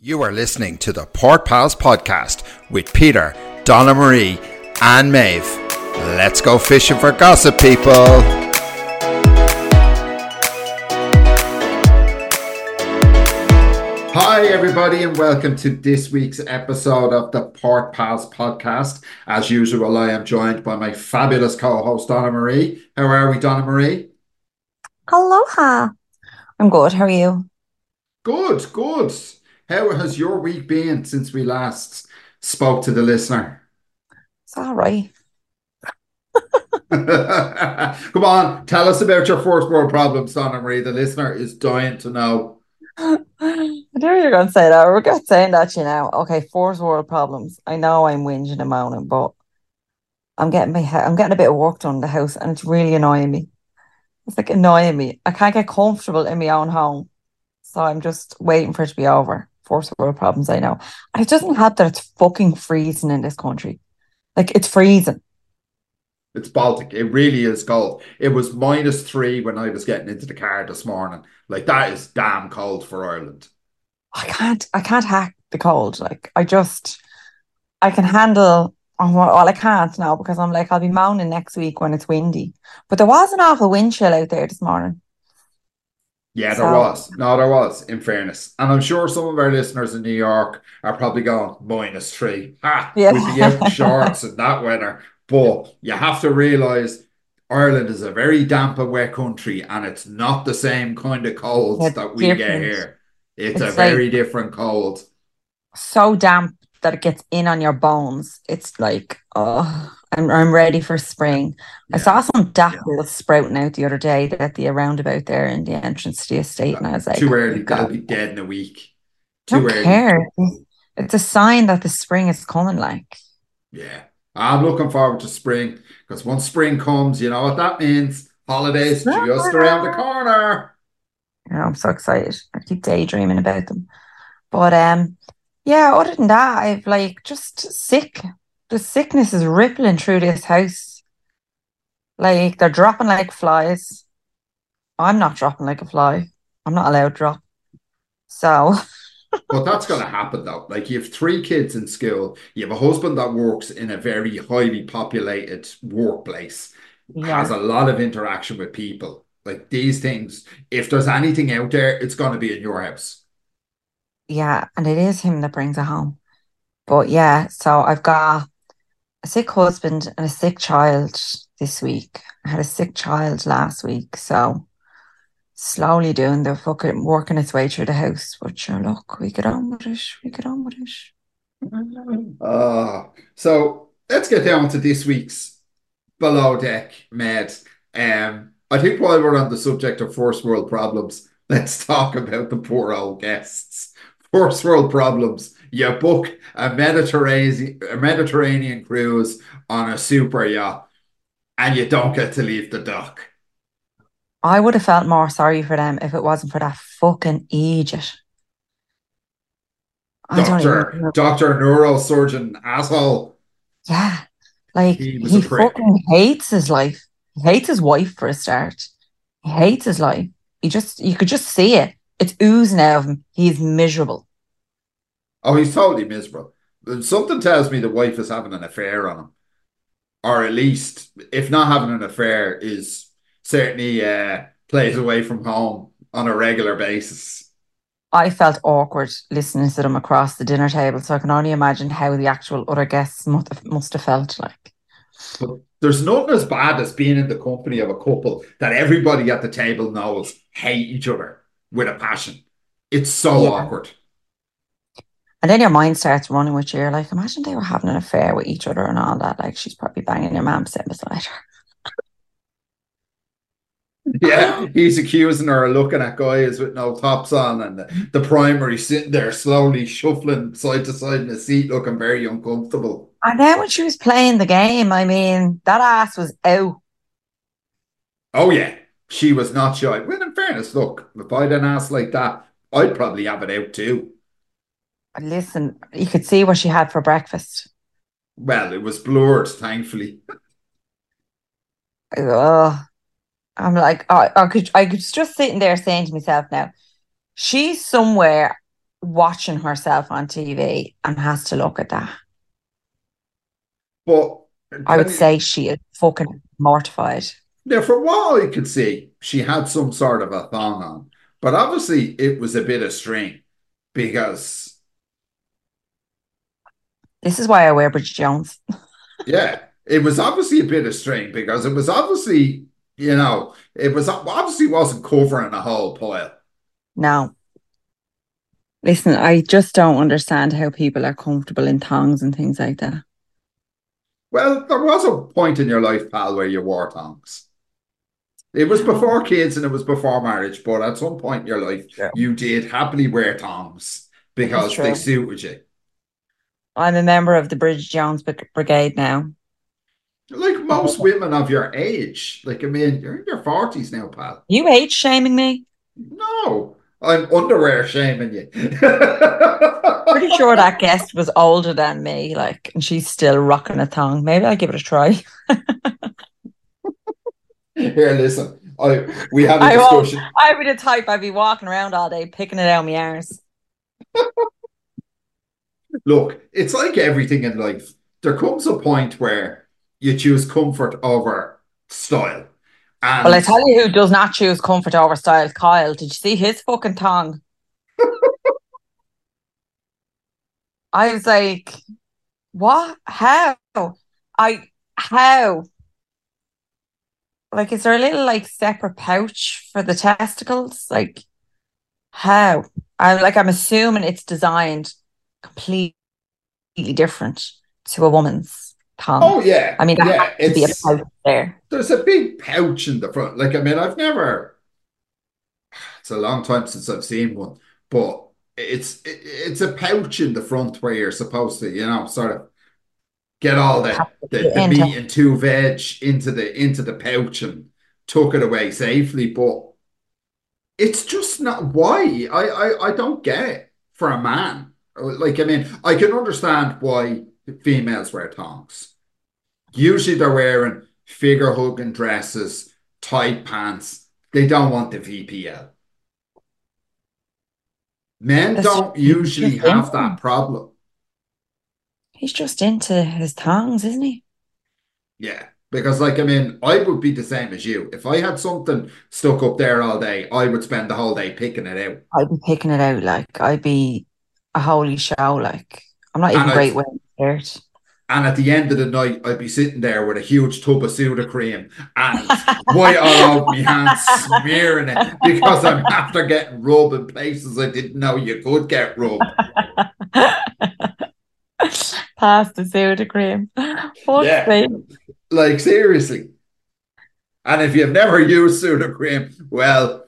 You are listening to the Port Pals podcast with Peter, Donna Marie, and Maeve. Let's go fishing for gossip, people. Hi, everybody, and welcome to this week's episode of the Port Pals podcast. As usual, I am joined by my fabulous co host, Donna Marie. How are we, Donna Marie? Aloha. I'm good. How are you? Good, good. How has your week been since we last spoke to the listener? It's all right. Come on, tell us about your first world problems, Donna Marie. The listener is dying to know. I knew you were going to say that. We're going to saying that, you know. Okay, first world problems. I know I'm whinging and moaning, but I'm getting my I'm getting a bit of work done in the house, and it's really annoying me. It's like annoying me. I can't get comfortable in my own home, so I'm just waiting for it to be over. First world problems, I know. And it doesn't help that it's fucking freezing in this country. Like it's freezing. It's Baltic. It really is cold. It was minus three when I was getting into the car this morning. Like that is damn cold for Ireland. I can't I can't hack the cold. Like I just I can handle oh, well I can't now because I'm like I'll be moaning next week when it's windy. But there was an awful wind chill out there this morning. Yeah, there So- was. No, there was, in fairness. And I'm sure some of our listeners in New York are probably going, minus three. Ha! Yeah. We'd be out in shorts in that weather. But you have to realise Ireland is a very damp and wet country, and it's not the same kind of colds It's that we get here. It's, a It's very different cold. So damp that it gets in on your bones. It's like, oh I'm I'm ready for spring. I saw some daffodils sprouting out the other day at the roundabout there in the entrance to the estate, and I was like, Too early, they'll be dead in a week. I Too don't early. care. It's a sign that the spring is coming. Like, Yeah. I'm looking forward to spring because once spring comes, you know what that means. Holidays just around the corner. know, I'm so excited. I keep daydreaming about them. But um, yeah. Other than that, I've like just sick. The sickness is rippling through this house. Like they're dropping like flies. I'm not dropping like a fly. I'm not allowed to drop. So But that's going to happen though. Like you have three kids in school, you have a husband that works in a very highly populated workplace, has a lot of interaction with people. Like these things, if there's anything out there, it's going to be in your house. Yeah, and it is him that brings it home. But yeah, so I've got a sick husband and a sick child this week. I had a sick child last week, so slowly doing the fucking working its way through the house. But sure, look, we get on with it. We get on with it. Uh, so let's get down to this week's below deck med. Um, I think while we're on the subject of first world problems, let's talk about the poor old guests. First world problems. You book a Mediterranean a Mediterranean cruise on a super yacht, and you don't get to leave the dock. I would have felt more sorry for them if it wasn't for that fucking. I Doctor. Doctor neurosurgeon asshole. Yeah, like He he fucking hates his life. He hates his wife for a start. He hates his life. He just, you could just see it. It's oozing out of him. He's miserable. Oh, he's totally miserable. Something tells me the wife is having an affair on him. Or at least, if not having an affair, is certainly uh, plays away from home on a regular basis. I felt awkward listening to them across the dinner table, so I can only imagine how the actual other guests must have, must have felt like. But there's nothing as bad as being in the company of a couple that everybody at the table knows hate each other with a passion. It's so Yeah. awkward. And then your mind starts running with you. You're like, imagine they were having an affair with each other and all that. Like, she's probably banging your mum sitting beside her. Yeah, he's accusing her of looking at guys with no tops on, and the, the primary sitting there slowly shuffling side to side in the seat, looking very uncomfortable. And then when she was playing the game, I mean, that ass was out. Oh yeah, she was not shy. Well, in fairness, look, if I'd an ass like that, I'd probably have it out too. Listen, you could see what she had for breakfast. Well, it was blurred, thankfully. Ugh. I'm like, I, I could, I was just sitting there saying to myself now, she's somewhere watching herself on TV and has to look at that. But uh, I would you- say she is fucking mortified. Now, from what I could see, she had some sort of a thong on, but obviously it was a bit of string because, This is why I wear Bridget Jones. yeah, it was obviously a bit of string because it was obviously, you know, it was obviously wasn't covering a whole pile. No. Listen, I just don't understand how people are comfortable in thongs and things like that. Well, there was a point in your life, pal, where you wore thongs. It was before kids and it was before marriage, but at some point in your life, Yeah. you did happily wear thongs because they suited you. I'm a member of the Bridget Jones Brigade now. Like most women of your age, like I mean, you're in your forties now, pal. You age shaming me? No, I'm underwear shaming you. Pretty sure that guest was older than me, like, and she's still rocking a thong. Maybe I'll give it a try. Here, listen. I we had a I won't. discussion. I'd be the type I'd be walking around all day picking it out my arse. Look, it's like everything in life. There comes a point where you choose comfort over style. And Well, I tell you who does not choose comfort over style, Kyle. Did you see his fucking thong? I was like, what? How? I how? Like, is there a little like separate pouch for the testicles? Like, how? i'm like I'm assuming it's designed completely different to a woman's thong. oh yeah, I mean, yeah, has to be a it's pouch there. there's a big pouch in the front. Like I mean, I've never. It's a long time since I've seen one, but it's it, it's a pouch in the front where you're supposed to, you know, sort of get all the the, the Into- meat and two veg into the into the pouch and tuck it away safely. But it's just not why I I, I don't get it for a man. Like I mean, I can understand why females wear thongs. Usually they're wearing figure hugging dresses, tight pants. They don't want the VPL. Men That's don't usually have that problem. He's just into his thongs, isn't he? Yeah. Because, like, I mean, I would be the same as you. If I had something stuck up there all day, I would spend the whole day picking it out. I'd be picking it out like I'd be a holy show. Like I'm not even And great a shirt. And at the end of the night, I'd be sitting there with a huge tub of Sudocrem and white all over my hands, smearing it because I'm after getting rubbed in places I didn't know you could get rubbed. Pass the soda cream. Fuck's Yeah. Like, seriously. And if you've never used Sudocrem, well,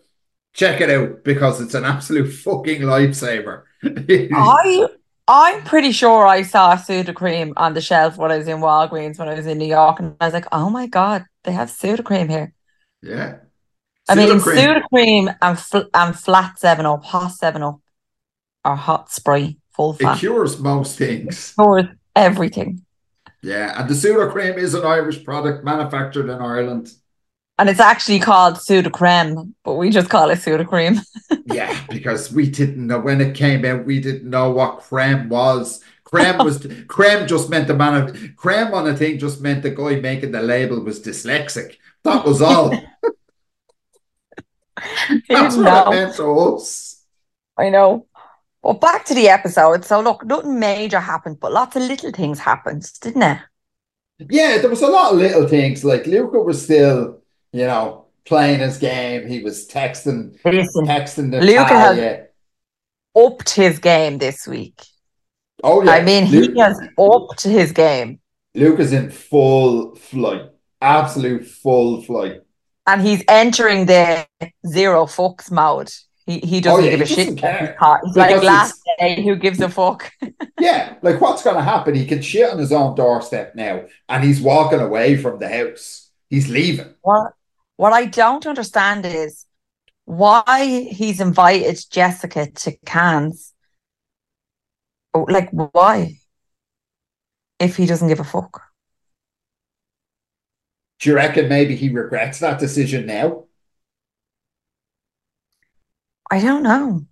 check it out because it's an absolute fucking lifesaver. I I'm pretty sure I saw soda cream on the shelf when I was in Walgreens when I was in New York, and I was like, "Oh my god, they have soda cream here." yeah. I mean, Sudocrem. soda cream and fl- and flat Seven Up, hot Seven Up, or hot spray, full It cures most things. cures everything. Yeah, and the Sudocrem is an Irish product manufactured in Ireland. And it's actually called Soda Creme, but we just call it Soda Cream. Yeah, because we didn't know when it came out, we didn't know what creme was. Creme was creme just meant the man of creme on a thing just meant the guy making the label was dyslexic. That was all. That's what it meant to us. I know. But back to the episode. So look, nothing major happened, but lots of little things happened, didn't it? Yeah, there was a lot of little things. Like Luka was still, you know, playing his game. He was texting, Listen, texting Luka has- upped his game this week. Oh yeah, I mean, he has upped his game. Luka's in full flight, absolute full flight. And he's entering the zero fucks mode. He he oh, doesn't Oh, yeah, give a he shit. care. He's like Because last day, who gives a fuck? Yeah, like what's going to happen? He can shit on his own doorstep now, and he's walking away from the house. He's leaving. What what I don't understand is why he's invited Jessica to Cannes. Oh, Like why? If he doesn't give a fuck. Do you reckon maybe he regrets that decision now? I don't know.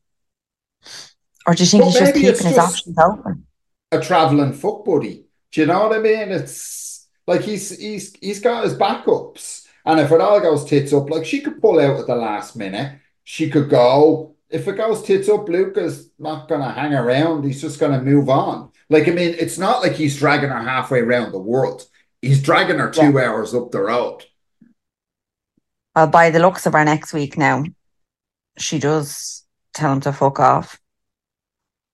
Or do you think But he's just keeping his just- options open? a traveling fuck buddy. Do you know what I mean? A traveling fuck buddy. Do you know what I mean? It's like he's he's he's got his backups, and if it all goes tits up, like she could pull out at the last minute. She could go. If it goes tits up, Luka's not gonna hang around. He's just gonna move on. Like I mean, it's not like he's dragging her halfway around the world. He's dragging her two hours up the road. Well, by the looks of her next week now, she does tell him to fuck off.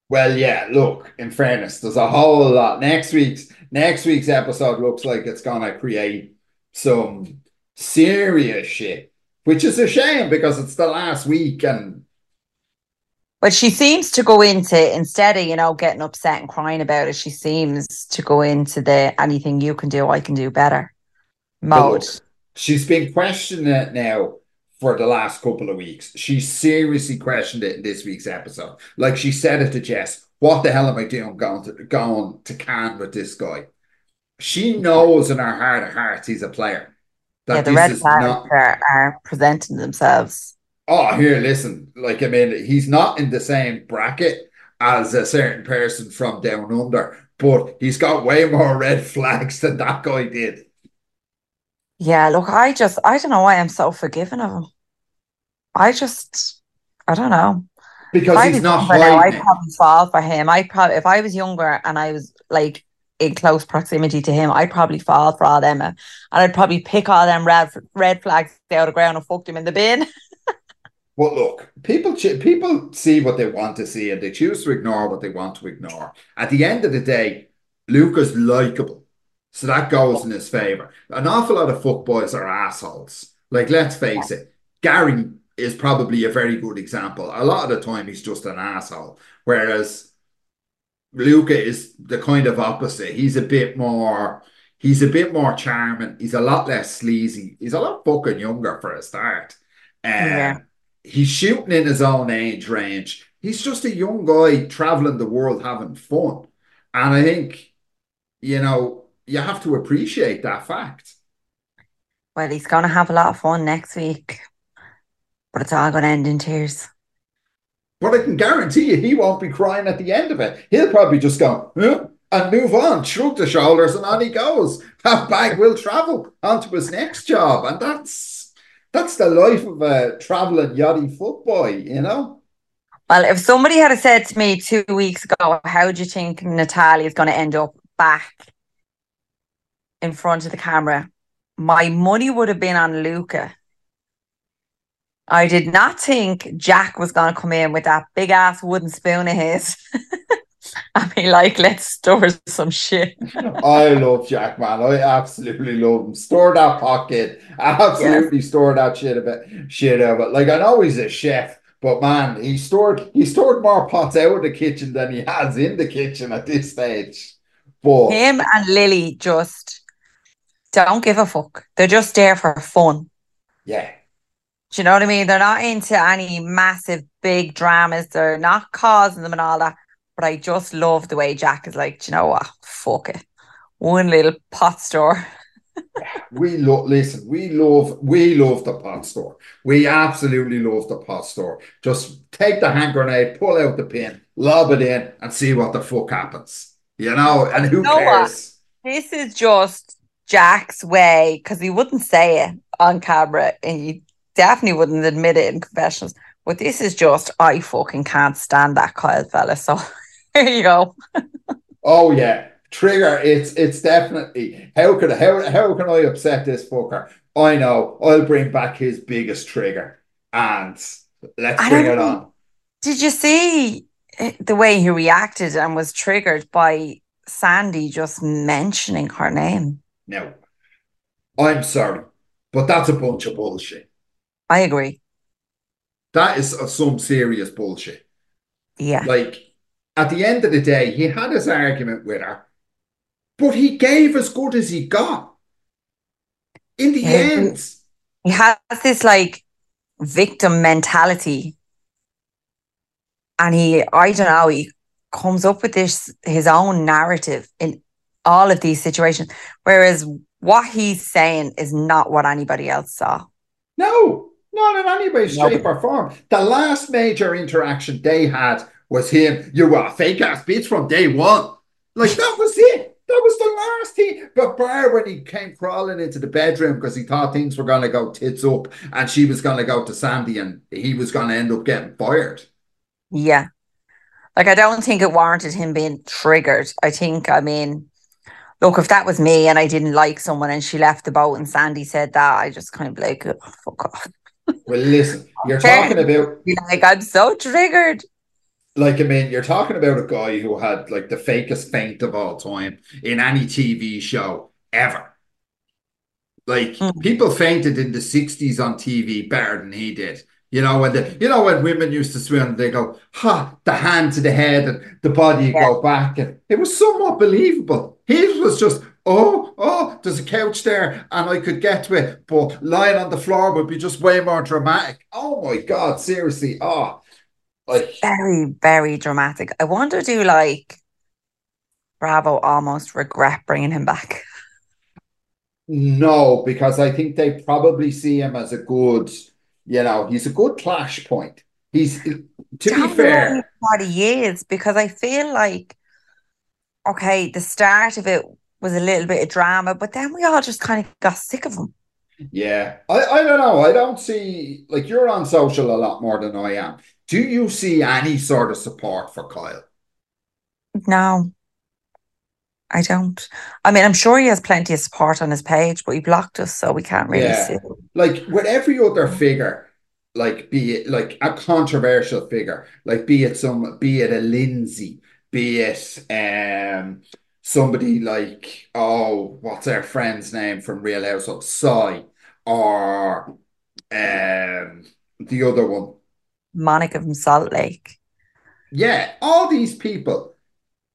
Well, yeah, look, in fairness, there's a whole lot. Next week's next week's episode looks like it's gonna create some serious shit, which is a shame because it's the last week and But she seems to go into instead of, you know, getting upset and crying about it, she seems to go into the anything you can do, I can do better mode. look, she's been questioning it now for the last couple of weeks. She seriously questioned it in this week's episode. Like she said it to Jess, what the hell am I doing going to going to Cannes with this guy? She knows in her heart of hearts he's a player. That yeah, the red flags not are, are presenting themselves. Oh, here, listen. Like, I mean, he's not in the same bracket as a certain person from down under, but he's got way more red flags than that guy did. Yeah, look, I just I don't know why I'm so forgiving of him. I just I don't know. Because I he's not now, I'd probably fall for him. I probably if I was younger and I was like in close proximity to him, I'd probably fall for all them, uh, and I'd probably pick all them red red flags out of the ground and fuck them in the bin. But look, people ch- people see what they want to see and they choose to ignore what they want to ignore. At the end of the day, Luka's likable. So that goes in his favor. An awful lot of fuckboys are assholes. Like, let's face it, Gary is probably a very good example. A lot of the time, he's just an asshole. Whereas Luka is the kind of opposite. He's a bit more, he's a bit more charming. He's a lot less sleazy. He's a lot fucking younger for a start. Um, Yeah. He's shooting in his own age range. He's just a young guy traveling the world having fun. And I think, you know, you have to appreciate that fact. Well, he's gonna have a lot of fun next week, but it's all gonna end in tears. But I can guarantee you he won't be crying at the end of it. He'll probably just go, huh? and move on, shrug the shoulders, and on he goes. That bag will travel onto his next job. And that's that's the life of a traveling yachty footboy, you know? Well, if somebody had said to me two weeks ago, how do you think Natalia is going to end up back in front of the camera? My money would have been on Luka. I did not think Jack was going to come in with that big ass wooden spoon of his. I mean, like, let's store some shit. I love Jack, man. I absolutely love him. Store that pocket. Absolutely store that shit a bit shit out of it. Like I know he's a chef, but man, he stored he stored more pots out of the kitchen than he has in the kitchen at this stage. But Him and Lily just don't give a fuck. They're just there for fun. yeah, Do you know what I mean? They're not into any massive big dramas. They're not causing them and all that. But I just love the way Jack is like, "Do you know what? Fuck it. One little pot store. we love listen, we love we love the pot store. We absolutely love the pot store. Just take the hand grenade, pull out the pin, lob it in, and see what the fuck happens. You know, and who You know what? cares? This is just Jack's way because he wouldn't say it on camera and he definitely wouldn't admit it in confessions. But this is just, I fucking can't stand that Kyle fella. So here you go. Oh yeah, trigger. It's it's definitely how could how how can I upset this fucker? I know. I'll bring back his biggest trigger, and let's I bring it on. Did you see eh, the way he reacted and was triggered by Sandy just mentioning her name? Now, I'm sorry, but that's a bunch of bullshit. I agree. That is some serious bullshit. Yeah. Like at the end of the day, he had his argument with her, but he gave as good as he got. In the Yeah. end, He has this like victim mentality. And he, I don't know, he comes up with this his own narrative in all of these situations. Whereas what he's saying is not what anybody else saw. No, not in any way, No, shape, or form. The last major interaction they had was him. You were a fake ass bitch from day one. Like that was it. That was the last thing. But Bar when he came crawling into the bedroom because he thought things were gonna go tits up and she was gonna go to Sandy and he was gonna end up getting fired. Yeah. Like I don't think it warranted him being triggered. I think, I mean, look, if that was me and I didn't like someone and she left the boat and Sandy said that, I just kind of like, oh, fuck off. Well, listen, you're talking about like, I'm so triggered. like I mean, you're talking about a guy who had like the fakest faint of all time in any TV show ever. Like Mm. people fainted in the 60s on TV better than he did. You know, when the you know when women used to swim, they go, ha, the hand to the head and the body Yeah. go back. And it was somewhat believable. His was just, oh, oh, there's a couch there and I could get to it, but lying on the floor would be just way more dramatic. Oh my God, seriously. Oh, like Very, very dramatic. I wonder, do like Bravo almost regret bringing him back? No, because I think they probably see him as a good, you know, he's a good clash point. He's, to be Don't know fair, what he is because I feel like, okay, the start of it was a little bit of drama, but then we all just kind of got sick of him. yeah. I, I don't know. I don't see, like, you're on social a lot more than I am. Do you see any sort of support for Kyle? No, I don't. I mean, I'm sure he has plenty of support on his page, but he blocked us, so we can't really Yeah. see. Like, with every other figure, like, be it like a controversial figure, like, be it some, be it a Lindsay, be it, um, somebody like, oh, what's our friend's name from Real House of Psy, or um, the other one. Monica from Salt Lake. Yeah, all these people,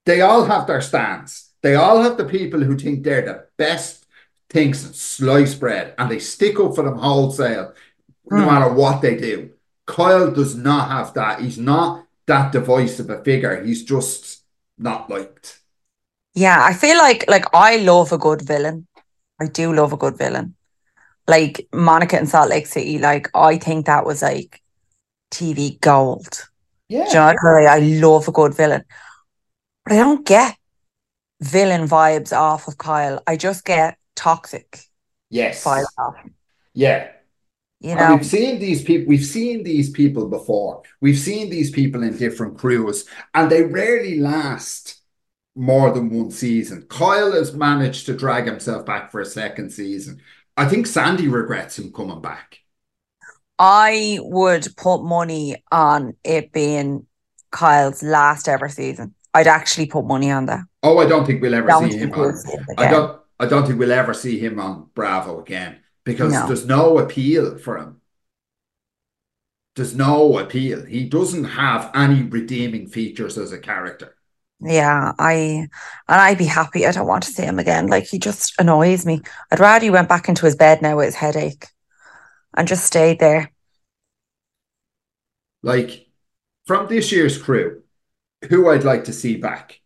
they all have their stands. They all have the people who think they're the best things in sliced bread, and they stick up for them wholesale, no Mm. matter what they do. Kyle does not have that. He's not that divisive a figure. He's just not liked. Yeah, I feel like like I love a good villain. I do love a good villain. Like Monica in Salt Lake City, like I think that was like TV gold. Do you Yeah. know, like, I love a good villain. But I don't get villain vibes off of Kyle. I just get toxic Yes. vibes off. Yeah. You And we've seen these people, we've seen these people before. We've seen these people in different crews, and they rarely last more than one season. Kyle has managed to drag himself back for a second season. I think Sandy regrets him coming back. I would put money on it being Kyle's last ever season. I'd actually put money on that. Oh, I don't think we'll ever Don't see him we'll on. see I don't. I don't think we'll ever see him on Bravo again because No. there's no appeal for him. There's no appeal. He doesn't have any redeeming features as a character. Yeah, I and I'd be happy. I don't want to see him again. Like he just annoys me. I'd rather he went back into his bed now with his headache and just stayed there. Like from this year's crew, who I'd like to see back,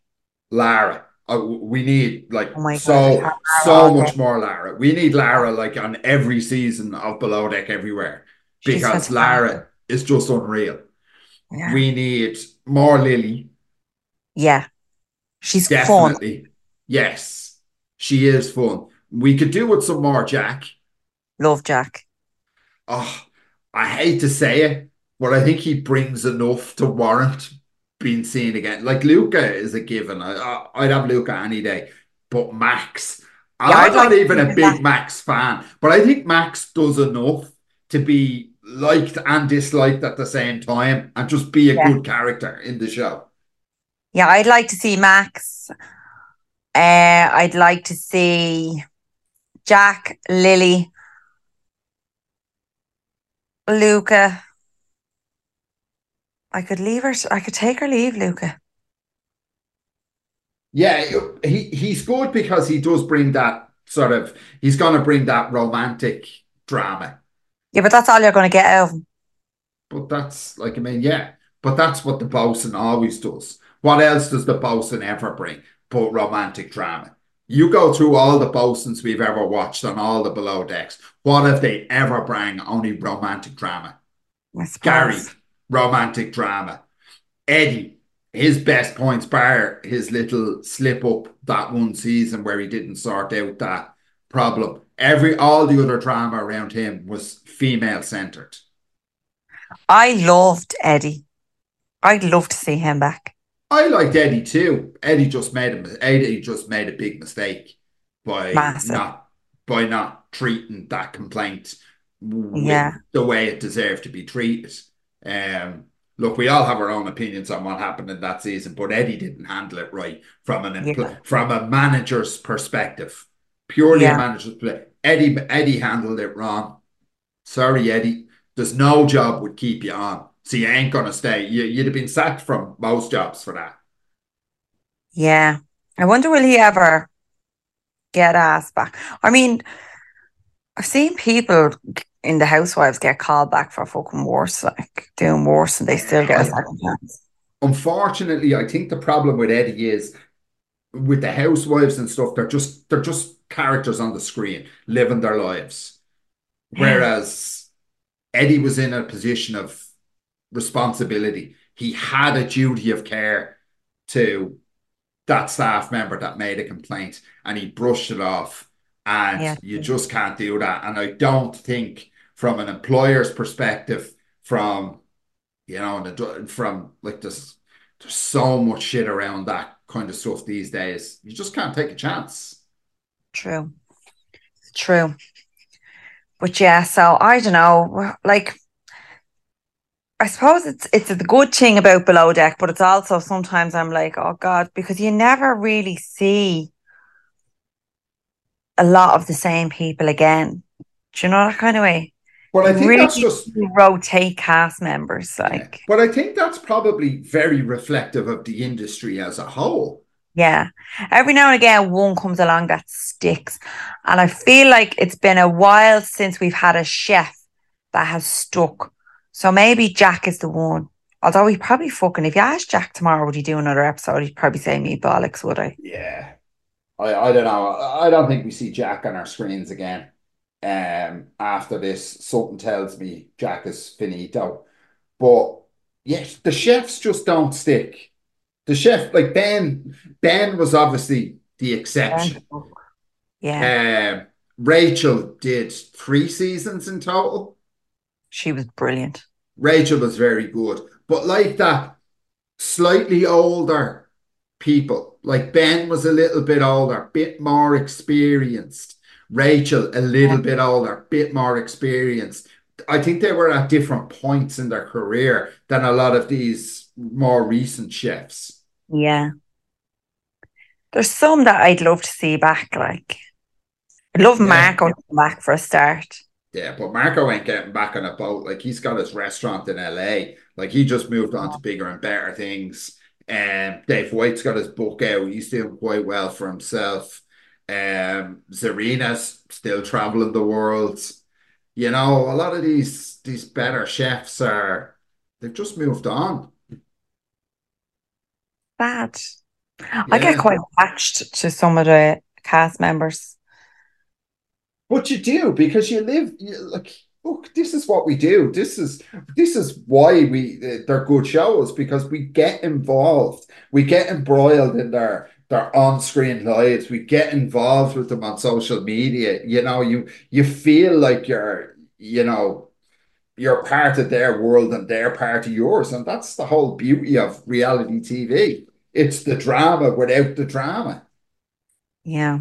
Lara. Uh, we need like Oh so God, so much more Lara. We need Lara like on every season of Below Deck everywhere because. Lara is just unreal. Yeah. We need more Lily, Yeah. She's fun. definitely. Yes, she is fun. We could do with some more Jack. Love Jack. Oh, I hate to say it, but I think he brings enough to warrant being seen again. Like Luka is a given. I, I'd have Luka any day. But Max, Yeah, I'm I'd like not even a big back. Max fan, but I think Max does enough to be liked and disliked at the same time and just be a Yeah. good character in the show. Yeah, I'd like to see Max. Uh, I'd like to see Jack, Lily, Luka. I could leave her. I could take or leave Luka. Yeah, he he's good because he does bring that sort of he's gonna bring that romantic drama. Yeah, but that's all you're going to get out of him. But that's like I mean, yeah, but that's what the bosun always does. What else does the bosun ever bring but romantic drama? You go through all the bosuns we've ever watched on all the below decks. What have they ever bring only romantic drama? Gary, romantic drama. Eddie, his best points bar his little slip up that one season where he didn't sort out that problem. Every all the other drama around him was female centered. I loved Eddie. I'd love to see him back. I liked Eddie too. Eddie just made a Eddie just made a big mistake by Massive. not by not treating that complaint Yeah. the way it deserved to be treated. Um, look, we all have our own opinions on what happened in that season, but Eddie didn't handle it right from an empl- Yeah. from a manager's perspective, purely a manager's play. Eddie Eddie handled it wrong. Sorry, Eddie. There's no job would keep you on, so you ain't gonna stay. You, you'd have been sacked from most jobs for that. Yeah. I wonder will he ever get asked back? I mean, I've seen people in the housewives get called back for fucking worse, like doing worse, and they still get a second chance. Unfortunately, I think the problem with Eddie is with the housewives and stuff, they're just they're just characters on the screen living their lives. Whereas Eddie was in a position of responsibility. He had a duty of care to that staff member that made a complaint and he brushed it off. And Yeah. you just can't do that. And I don't think from an employer's perspective, from you know, from like this, there's so much shit around that kind of stuff these days. You just can't take a chance. True. True. But yeah, so I don't know. Like, I suppose it's it's a good thing about below deck, but it's also sometimes I'm like, oh God, because you never really see a lot of the same people again. Do you know that kind of way? But I think really that's just rotate cast members, like But I think that's probably very reflective of the industry as a whole. Yeah. Every now and again, one comes along that sticks. And I feel like it's been a while since we've had a chef that has stuck. So maybe Jack is the one. Although he probably fucking, if you ask Jack tomorrow, would he do another episode? He'd probably say me bollocks, would I? Yeah. I, I don't know. I don't think we see Jack on our screens again. Um, after this, something tells me Jack is finito. But yes, the chefs just don't stick. The chef, like Ben, Ben was obviously the exception. Yeah. Um, Rachel did three seasons in total. She was brilliant. Rachel was very good, but like that, slightly older people, like Ben was a little bit older, bit more experienced. Rachel a little bit older, bit more experienced. I think they were at different points in their career than a lot of these more recent chefs. Yeah. There's some that I'd love to see back, like I'd love Yeah. Marco to come back for a start. Yeah, but Marco ain't getting back on a boat. Like he's got his restaurant in LA. Like he just moved on to bigger and better things. Um, Dave White's got his book out. He's doing quite well for himself. Um, Zarina's still traveling the world. You know, a lot of these these better chefs are they've just moved on. Sad. I get quite attached to some of the cast members. But you do because you live you, like look, this is what we do. This is this is why we they're good shows because we get involved. We get embroiled in their their on-screen lives. We get involved with them on social media. You know, you you feel like you're, you know, you're part of their world and they're part of yours. And that's the whole beauty of reality TV. It's the drama without the drama. Yeah.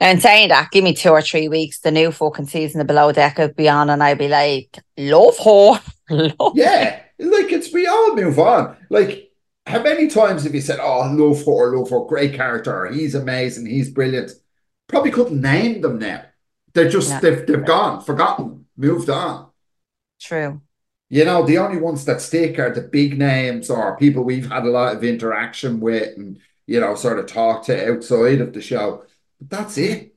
And saying that, give me two or three weeks, the new fucking season of Below Deck would be on, and I'd be like, love her. love Yeah, like it's we all move on. Like, how many times have you said, "Oh, love her, love her, great character, he's amazing, he's brilliant"? Probably couldn't name them now. They're just Yeah. they've they've gone, forgotten, moved on. True. You know, the only ones that stick are the big names or people we've had a lot of interaction with and you know, sort of talk to outside of the show. But that's it.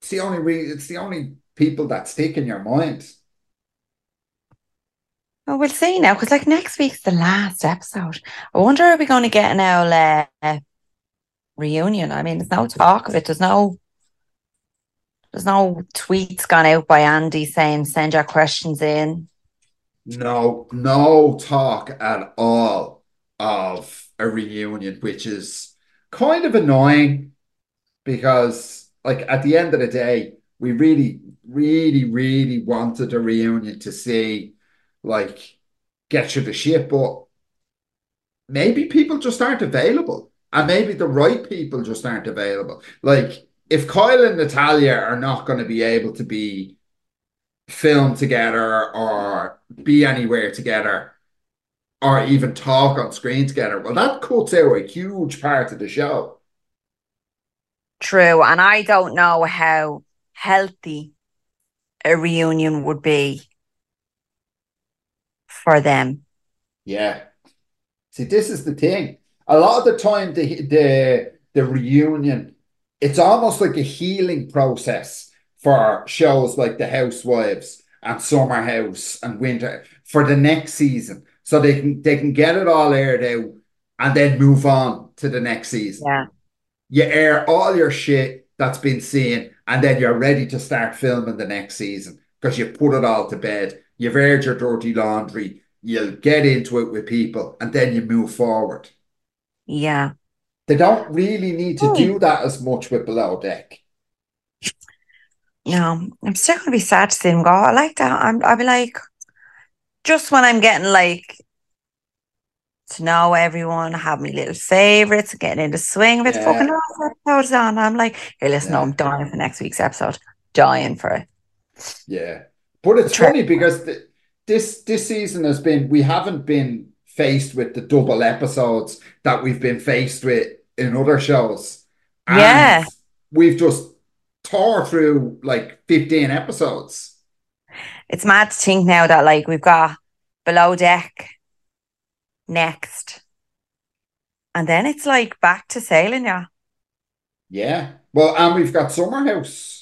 It's the only re it's the only people that stick in your mind. Well, we'll see now, because like next week's the last episode. I wonder are we going to get an old uh, reunion? I mean, there's no talk of it. There's no there's no tweets gone out by Andy saying send your questions in. No, no talk at all of a reunion, which is kind of annoying because, like, at the end of the day, we really, really, really wanted a reunion to see, like, get you the shit, but maybe people just aren't available. And maybe the right people just aren't available. Like, if Kyle and Natalia are not going to be able to be filmed together or be anywhere together or even talk on screen together, well, that cuts out a huge part of the show. True. And I don't know how healthy a reunion would be for them. Yeah. See, this is the thing. A lot of the time, the the the reunion, it's almost like a healing process for shows like The Housewives and Summer House and Winter for the next season, so they can they can get it all aired out and then move on to the next season. Yeah. You air all your shit that's been seen, and then you're ready to start filming the next season because you put it all to bed. You've aired your dirty laundry. You'll get into it with people, and then you move forward. Yeah. They don't really need to Oh. do that as much with Below Deck. No, I'm still gonna be sad to see him go. I like that. I'm I'll be like just when I'm getting like to know everyone, have my little favorites, getting into swing of it, Yeah. fucking episode's on. I'm like, here, listen, Yeah. I'm dying for next week's episode. Dying for it. Yeah, but it's funny because the, this this season has been we haven't been faced with the double episodes that we've been faced with in other shows. And Yeah. we've just tore through like 15 episodes. It's mad to think now that like we've got below deck next. And then it's like back to sailing, yeah. Yeah. Well, and we've got Summer House.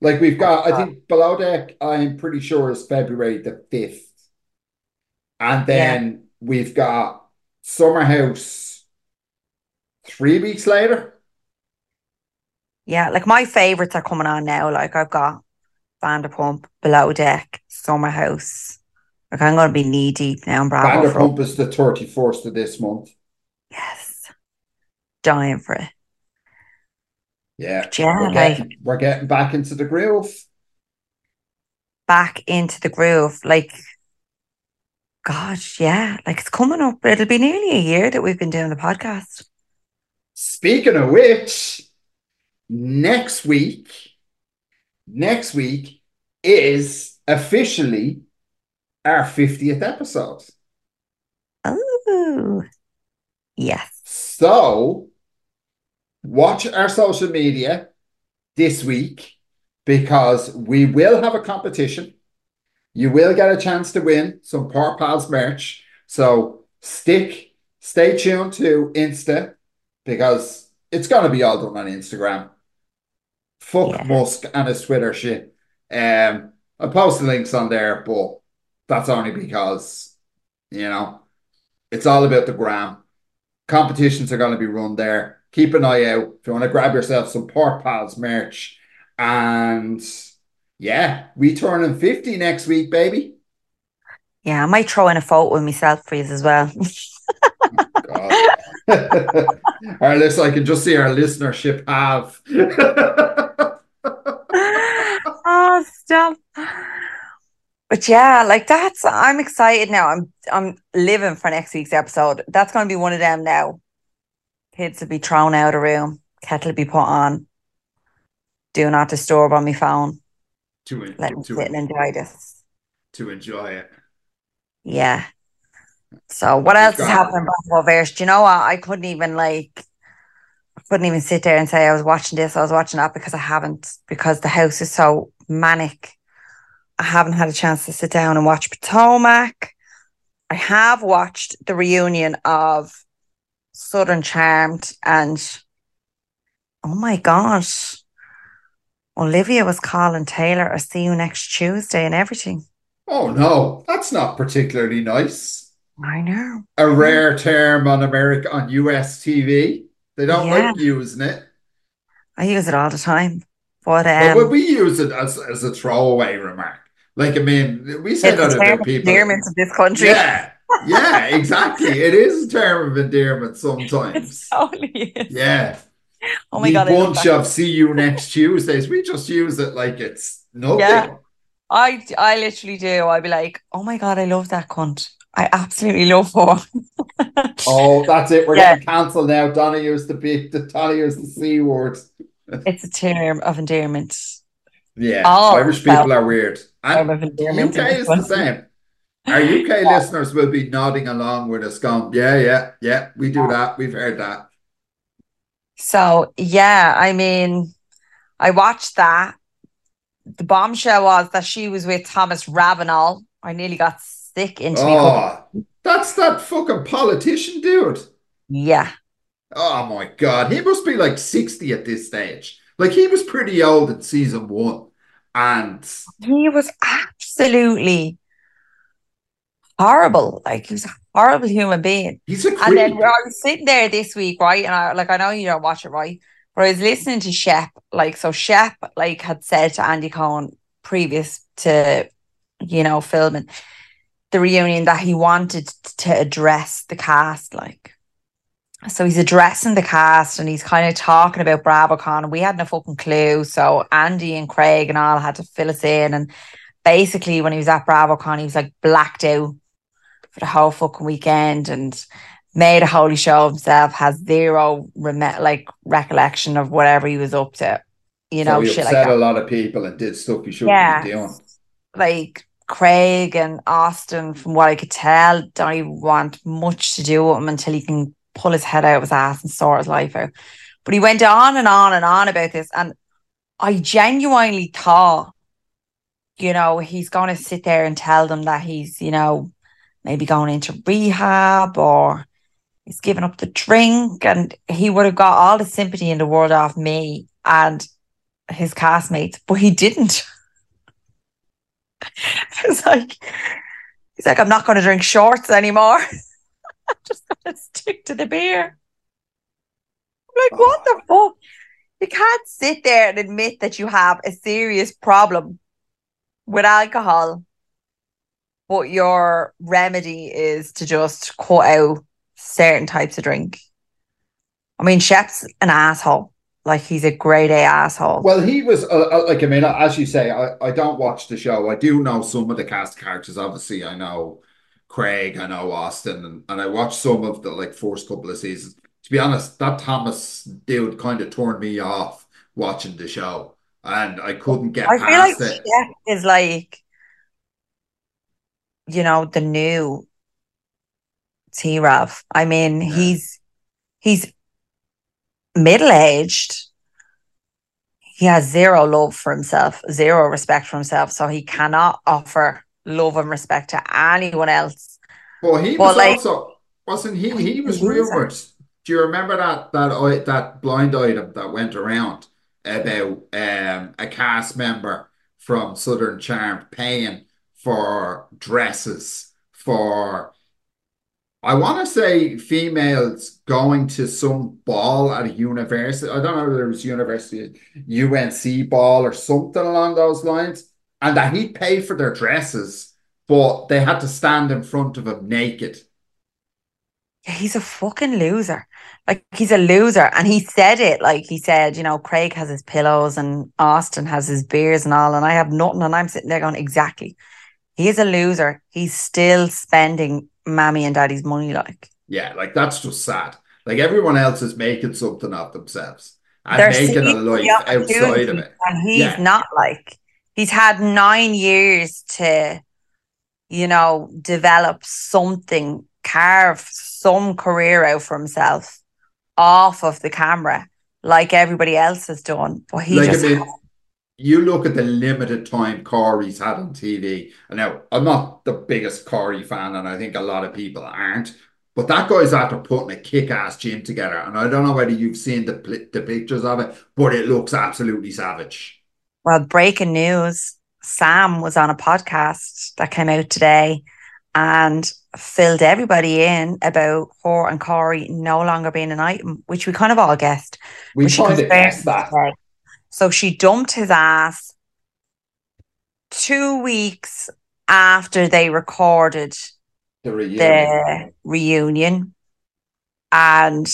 Like we've got, I uh, think Below Deck, I'm pretty sure is February the 5th. And then we've got Summer House three weeks later. Yeah, like my favourites are coming on now. Like I've got Vanderpump, Below Deck, Summer House. Like I'm gonna be knee deep now in Bravo. for- Vanderpump is the 31st of this month. Yes. Dying for it. Yeah. Yeah, We're getting, we're getting back into the groove. back into the groove. Like gosh, yeah. Like it's coming up. It'll be nearly a year that we've been doing the podcast. Speaking of which, next week, next week is officially our 50th episode. Oh, Yes. So, watch our social media this week because we will have a competition. You will get a chance to win some Port Pals merch. So, stick, stay tuned to Insta because it's going to be all done on Instagram. Fuck Yeah. Musk and his Twitter shit. Um, I'll post the links on there, but that's only because, you know, it's all about the gram. Competitions are going to be run there. Keep an eye out if you want to grab yourself some Port Pals merch. And yeah, we turning 50 next week, baby. Yeah, I might throw in a photo with myself for you as well. Oh, God. our list, I can just see our listenership have. oh, stop. But yeah, like that's I'm excited now. I'm I'm living for next week's episode. That's gonna be one of them now. Kids will be thrown out of room, kettle be put on. Do not disturb on my phone. to, Let me to, sit and enjoy this. to enjoy it. Yeah. So what else is happening, Verse? Do you know what? I couldn't even like I couldn't even sit there and say I was watching this, I was watching that because I haven't because the house is so manic. I haven't had a chance to sit down and watch Potomac. I have watched the reunion of Southern Charmed and oh my gosh. Olivia was calling Taylor, I'll see you next Tuesday and everything. Oh no, that's not particularly nice. I know. A rare term on America on US TV. They don't Yeah. like using it. I use it all the time. But But um would we use it as, as a throwaway remark? Like, I mean, we say that the about people. of this country. Yeah. Yeah, exactly. It is a term of endearment It sometimes. totally is. Yeah. Oh my You God, bunch of see you next Tuesdays. We just use it like it's nothing. Yeah. I I literally do. I'd be like, oh my God, I love that cunt. I absolutely love her. Oh, that's it. We're Yeah. getting cancelled now. Donna used the B, the Donna used the C word. It's a term of endearment. Yeah, Oh, Irish people are weird. Term And of endearment. UK is the same. Our UK listeners will be nodding along with us, going, "Yeah, yeah, yeah, we do that. We've heard that." So yeah, I mean, I watched that. The bombshell was that she was with Thomas Ravenel. I nearly got sick into me. Oh, that's that fucking politician dude. Yeah. Oh my God, he must be like 60 at this stage. Like he was pretty old in season one. And He was absolutely horrible. Like he was a horrible human being. he's a And then creep. I was sitting there this week, right? And I like I know you don't watch it, right? But I was listening to Shep, like so Shep like had said to Andy Cohen previous to you know filming the reunion that he wanted to address the cast, like. So he's addressing the cast and he's kind of talking about BravoCon and we had no fucking clue. So Andy and Craig and all had to fill us in. And basically when he was at BravoCon, he was like blacked out for the whole fucking weekend and made a holy show of himself, has zero rem- like recollection of whatever he was up to. You know, so he shit like upset that. a lot of people and did stuff he shouldn't Yeah. be doing. Like Craig and Austin, from what I could tell, don't even want much to do with him until he can pull his head out of his ass and sort his life out. But he went on and on and on about this, and I genuinely thought, you know, he's going to sit there and tell them that he's, you know, maybe going into rehab or he's giving up the drink, and he would have got all the sympathy in the world off me and his castmates, but he didn't. It's like he's like, I'm not going to drink shorts anymore. I'm just going to stick to the beer. I'm like, what the oh. fuck? You can't sit there and admit that you have a serious problem with alcohol, but your remedy is to just cut out certain types of drink. I mean, Shep's an asshole. Like he's a grade A asshole. Well, he was uh, uh, like, I mean, as you say, I, I don't watch the show. I do know some of the cast characters. Obviously, I know Craig, I know Austin, and, and I watched some of the like first couple of seasons. To be honest, that Thomas dude kind of turned me off watching the show, and I couldn't get I feel like it. Shep is like, you know, the new T Rav. I mean, Yeah. he's he's middle aged. He has zero love for himself, zero respect for himself. So he cannot offer love and respect to anyone else. But he Well, was like- also wasn't he? He was rumored. Do you remember that that that blind item that went around about um, a cast member from Southern Charm paying for dresses for I want to say females going to some ball at a university. I don't know whether it was university, UNC ball or something along those lines, and that he'd pay for their dresses, but they had to stand in front of him naked. He's a fucking loser. Like he's a loser. And he said it. Like he said, you know, Craig has his pillows and Austin has his beers and all, and I have nothing. And I'm sitting there going, exactly. He's a loser. He's still spending mammy and daddy's money like. Yeah, like that's just sad. Like everyone else is making something of themselves and They're making a life outside of it. And he's Yeah. not like he's had nine years to, you know, develop something, carve some career out for himself off of the camera, like everybody else has done. But he Like, I just mean, you look at the limited time Corey's had on TV, and now I'm not the biggest Corey fan, and I think a lot of people aren't, but that guy's after putting a kick-ass gym together, and I don't know whether you've seen the the pictures of it, but it looks absolutely savage. Well, breaking news Sam was on a podcast that came out today and filled everybody in about her and Corey no longer being an item, which we kind of all guessed. We kind of guessed that. today. So she dumped his ass two weeks after they recorded The reunion. the reunion. And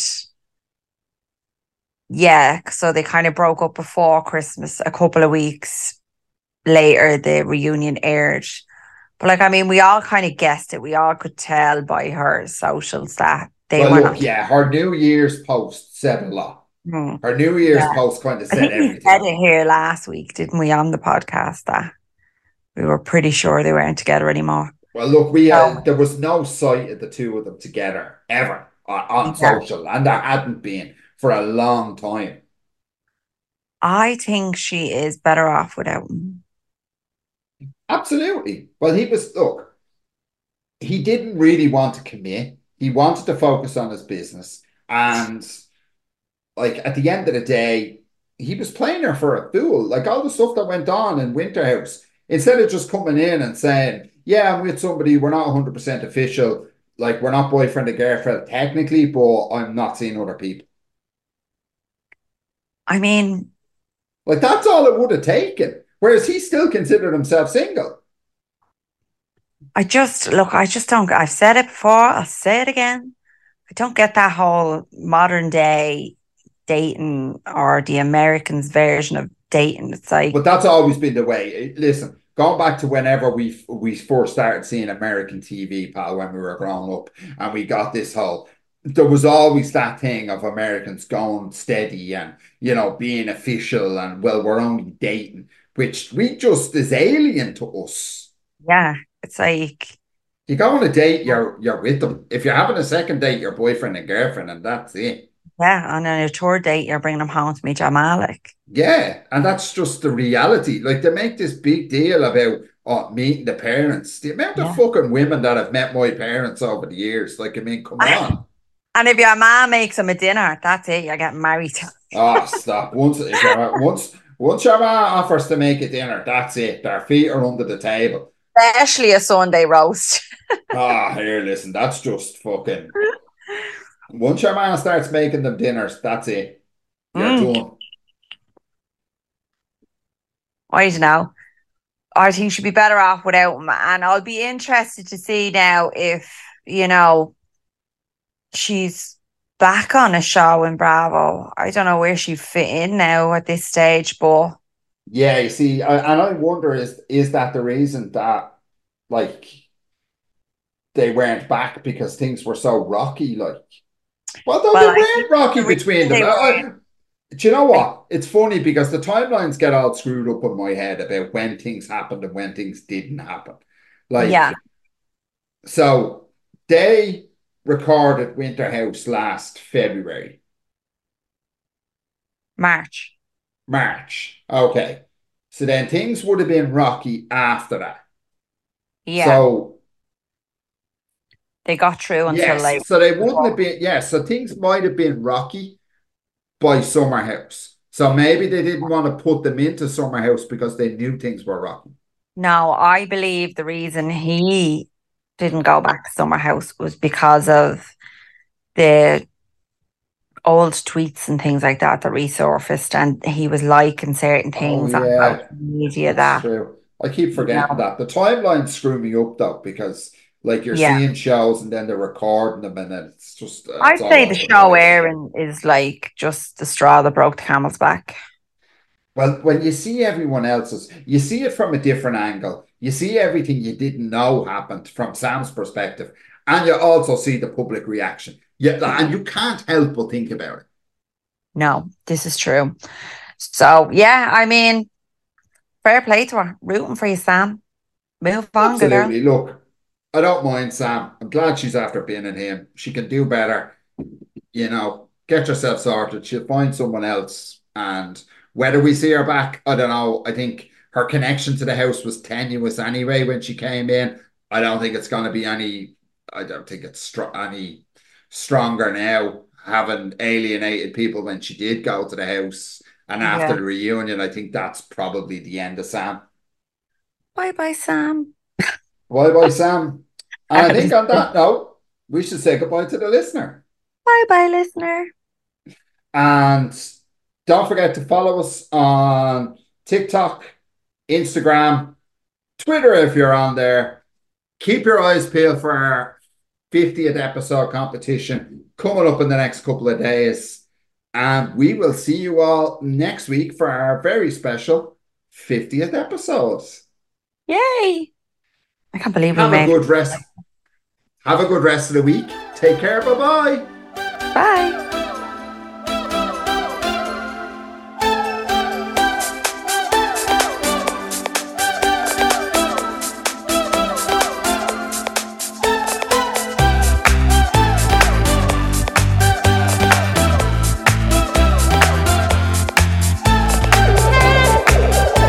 yeah, so they kind of broke up before Christmas. A couple of weeks later, the reunion aired. But like, I mean, we all kind of guessed it. We all could tell by her socials that they Well, were look, not. yeah, her New Year's post said a lot. Hmm. Her New Year's Yeah. post kind of I said think we everything. said it here last week, didn't we, on the podcast that we were pretty sure they weren't together anymore. Well, look, we uh, there was no sight of the two of them together ever on, on social, and there hadn't been for a long time. I think she is better off without him. Absolutely. Well, he was, look, he didn't really want to commit. He wanted to focus on his business. And like at the end of the day, he was playing her for a fool. Like all the stuff that went on in Winter House, instead of just coming in and saying, Yeah, I'm with somebody, we're not 100% official, like we're not boyfriend and girlfriend technically, but I'm not seeing other people. I mean, Like that's all it would have taken. Whereas he still considered himself single. I just look, I just don't. I've said it before, I'll say it again. I don't get that whole modern day dating or the Americans' version of dating. It's like, But that's always been the way. Listen, going back to whenever we we first started seeing American TV, pal, when we were growing up, and we got this whole. There was always that thing of Americans going steady and you know being official and well, we're only dating, which we just is alien to us. yeah, it's like, You go on a date, you're you're with them. If you're having a second date, you're boyfriend and girlfriend, and that's it. Yeah, and on your tour date, you're bringing them home to meet your Malik. Yeah, and that's just the reality. Like they make this big deal about oh, meeting the parents. The amount of fucking women that have met my parents over the years. Like, I mean, come on. And if your mom makes them a dinner, that's it. You're getting married. Oh, stop. Once once once your ma offers to make a dinner, that's it. Their feet are under the table. Especially a Sunday roast. Ah, here, listen, that's just fucking. Once your man starts making them dinners, that's it. You're Mm. done. I don't know. I think she'd be better off without him. And I'll be interested to see now if, you know, she's back on a show in Bravo. I don't know where she fit in now at this stage, but Yeah, you see, I, and I wonder is is that the reason that like they weren't back because things were so rocky? Like, well, no, Well, they I weren't rocky the reason between them. I- do you know what? It's funny because the timelines get all screwed up in my head about when things happened and when things didn't happen. Like, Yeah. so they recorded Winter House last February. March. March. Okay. So then things would have been rocky after that. Yeah. So they got through until yes, like so they wouldn't have been yeah, so things might have been rocky by Summer House. So maybe they didn't want to put them into Summer House because they knew things were rocky. No, I believe the reason he didn't go back to Summer House was because of the old tweets and things like that that resurfaced, and he was liking certain oh, things Oh, yeah. social media That's that true. I keep forgetting that. The timeline screw me up though because like you're Yeah. seeing shows and then they're recording them and then it's just uh, I'd say the show airing is like just the straw that broke the camel's back. Well, when you see everyone else's, you see it from a different angle. You see everything you didn't know happened from Sam's perspective, and you also see the public reaction. Yeah, and you can't help but think about it. No, this is true. So yeah, I mean, fair play to her. Rooting for you, Sam. Move on, good girl. Absolutely. Look, I don't mind Sam. I'm glad she's after being in him. She can do better. You know, get yourself sorted. She'll find someone else. And whether we see her back, I don't know. I think her connection to the house was tenuous anyway when she came in. I don't think it's going to be any. I don't think it's str- any stronger now, having alienated people when she did go to the house. And after Yeah. the reunion, I think that's probably the end of Sam. Bye bye, Sam. Bye bye, Sam. And I think on that note, we should say goodbye to the listener. Bye bye, listener. And don't forget to follow us on TikTok, Instagram, Twitter if you're on there. Keep your eyes peeled for our 50th episode competition coming up in the next couple of days. And we will see you all next week for our very special 50th episode. Yay! I can't believe we Have a good rest. Have a good rest of the week. Take care. Bye bye. Bye.